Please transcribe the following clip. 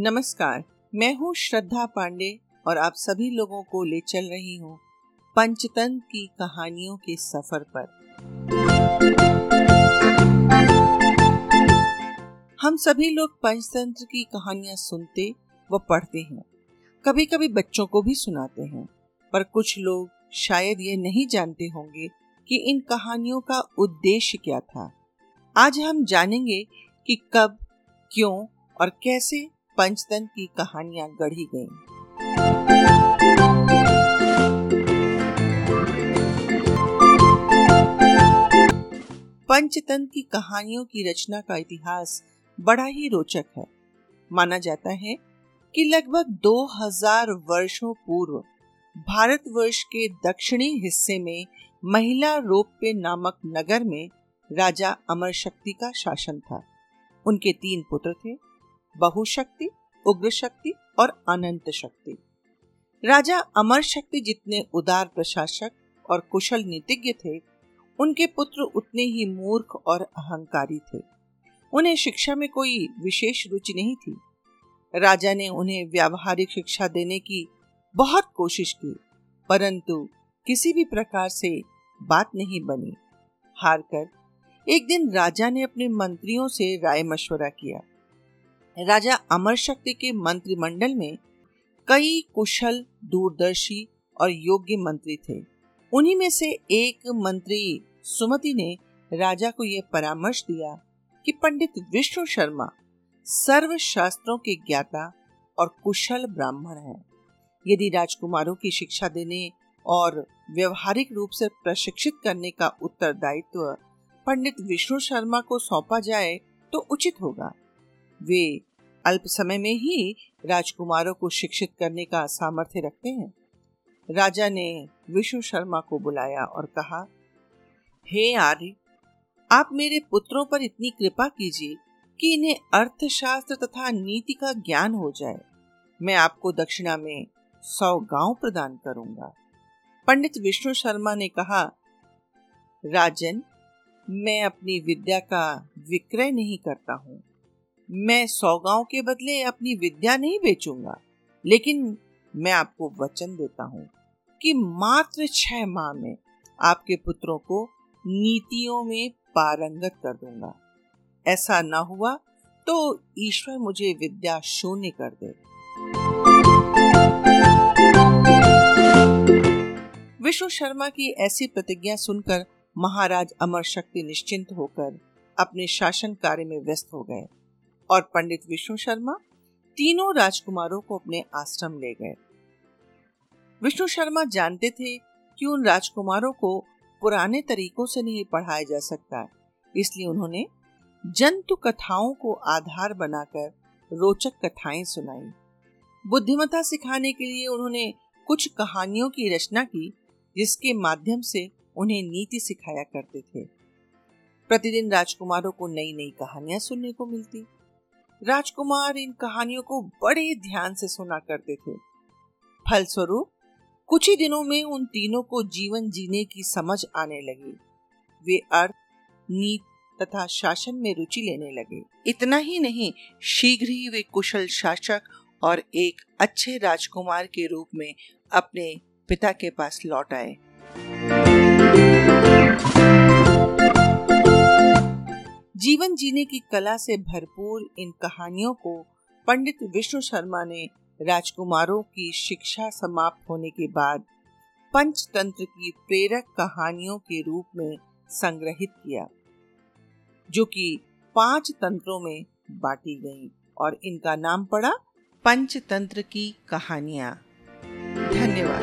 नमस्कार, मैं हूँ श्रद्धा पांडे और आप सभी लोगों को ले चल रही हूँ पंचतंत्र की कहानियों के सफ़र पर। हम सभी लोग पंचतंत्र की कहानियाँ सुनते व पढ़ते हैं। कभी कभी बच्चों को भी सुनाते हैं, पर कुछ लोग शायद ये नहीं जानते होंगे कि इन कहानियों का उद्देश्य क्या था। आज हम जानेंगे कि कब, क्यों और कैसे पंचतन की कहानियाँ गढ़ी गईं। पंचतन की कहानियों की रचना का इतिहास बड़ा ही रोचक है माना जाता है कि लगभग 2000 वर्षों पूर्व भारतवर्ष के दक्षिणी हिस्से में महिला रोप्य नामक नगर में राजा अमर शक्ति का शासन था उनके तीन पुत्र थे, बहुशक्ति उग्र शक्ति और अनंत शक्ति। राजा अमर शक्ति जितने उदार प्रशासक और कुशल नीतिज्ञ थे, उनके पुत्र उतने ही मूर्ख और अहंकारी थे। उन्हें शिक्षा में कोई विशेष रुचि नहीं थी। राजा ने उन्हें व्यावहारिक शिक्षा देने की बहुत कोशिश की, परंतु किसी भी प्रकार से बात नहीं बनी। हारकर एक दिन राजा ने अपने मंत्रियों से राय मशवरा किया। राजा अमर शक्ति के मंत्रिमंडल में कई कुशल, दूरदर्शी और योग्य मंत्री थे। उन्हीं में से एक मंत्री सुमति ने राजा को यह परामर्श दिया कि पंडित विष्णु शर्मा सर्व शास्त्रों के ज्ञाता और कुशल ब्राह्मण हैं। यदि राजकुमारों की शिक्षा देने और व्यवहारिक रूप से प्रशिक्षित करने का उत्तरदायित्व पंडित विष्णु शर्मा को सौंपा जाए तो उचित होगा। वे अल्प समय में ही राजकुमारों को शिक्षित करने का सामर्थ्य रखते हैं। राजा ने विष्णु शर्मा को बुलाया और कहा, हे आर्य, आप मेरे पुत्रों पर इतनी कृपा कीजिए कि इन्हें अर्थशास्त्र तथा नीति का ज्ञान हो जाए। मैं आपको दक्षिणा में सौ गाँव प्रदान करूँगा। पंडित विष्णु शर्मा ने कहा, राजन, मैं अपनी विद्या का विक्रय नहीं करता हूँ। मैं सौगाओं के बदले अपनी विद्या नहीं बेचूँगा, लेकिन मैं आपको वचन देता हूँ कि मात्र छह माह में आपके पुत्रों को नीतियों में पारंगत कर दूँगा। ऐसा न हुआ तो ईश्वर मुझे विद्या शून्य कर दे। विष्णु शर्मा की ऐसी प्रतिज्ञा सुनकर महाराज अमर शक्ति निश्चिंत होकर अपने शासन कार्य में व्यस्त हो गए। और पंडित विष्णु शर्मा तीनों राजकुमारों को अपने आश्रम ले गए। विष्णु शर्मा जानते थे कि उन राजकुमारों को पुराने तरीकों से नहीं पढ़ाया जा सकता, इसलिए उन्होंने जंतु कथाओं को आधार बनाकर रोचक कथाएँ सुनाई। बुद्धिमता सिखाने के लिए उन्होंने कुछ कहानियों की रचना की, जिसके माध्यम से उन्हें नीति सिखाया करते थे। प्रतिदिन राजकुमारों को नई नई कहानियाँ सुनने को मिलती। राजकुमार इन कहानियों को बड़े ध्यान से सुना करते थे। फलस्वरूप, कुछ ही दिनों में उन तीनों को जीवन जीने की समझ आने लगी। वे अर्थ, नीत तथा शासन में रुचि लेने लगे। इतना ही नहीं, शीघ्र ही वे कुशल शासक और एक अच्छे राजकुमार के रूप में अपने पिता के पास लौट आए। जीवन जीने की कला से भरपूर इन कहानियों को पंडित विष्णु शर्मा ने राजकुमारों की शिक्षा समाप्त होने के बाद पंचतंत्र की प्रेरक कहानियों के रूप में संग्रहित किया, जो कि पाँच तंत्रों में बांटी गई और इनका नाम पड़ा पंचतंत्र की कहानियाँ। धन्यवाद।